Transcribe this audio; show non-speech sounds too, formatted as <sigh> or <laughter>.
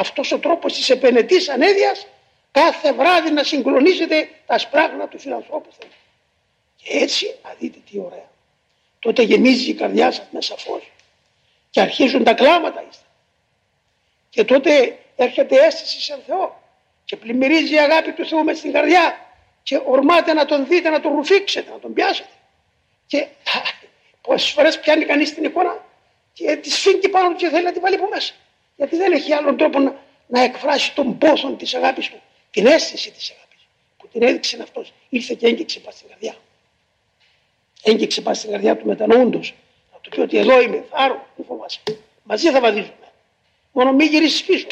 αυτός ο τρόπος της επενετής ανέδειας κάθε βράδυ να συγκλονίζεται τα σπράγνα του φιλανθρώπου Θεού. Και έτσι, να δείτε τι ωραία. Τότε γεμίζει η καρδιά σας με σαφώς και αρχίζουν τα κλάματα ύστερα. Και τότε έρχεται αίσθηση σε Θεό και πλημμυρίζει η αγάπη του Θεού μες στην καρδιά και ορμάτε να τον δείτε, να τον ρουφήξετε, να τον πιάσετε. Και <laughs> πόσες φορές πιάνει κανείς την εικόνα και τη σφίγγει πάνω του και θέλει να την βάλει από μέσα. Γιατί δεν έχει άλλον τρόπο να, να εκφράσει τον πόθο της αγάπης του, την αίσθηση της αγάπης που την έδειξε αυτός. Ήρθε και έγκυξε πα στην καρδιά. Έγκυξε πα στην καρδιά του μετανοούντο. Να του πει ότι εδώ είμαι, θάρρο, μην φοβάσαι. Μαζί θα βαδίζουμε. Μόνο μην γυρίσεις πίσω.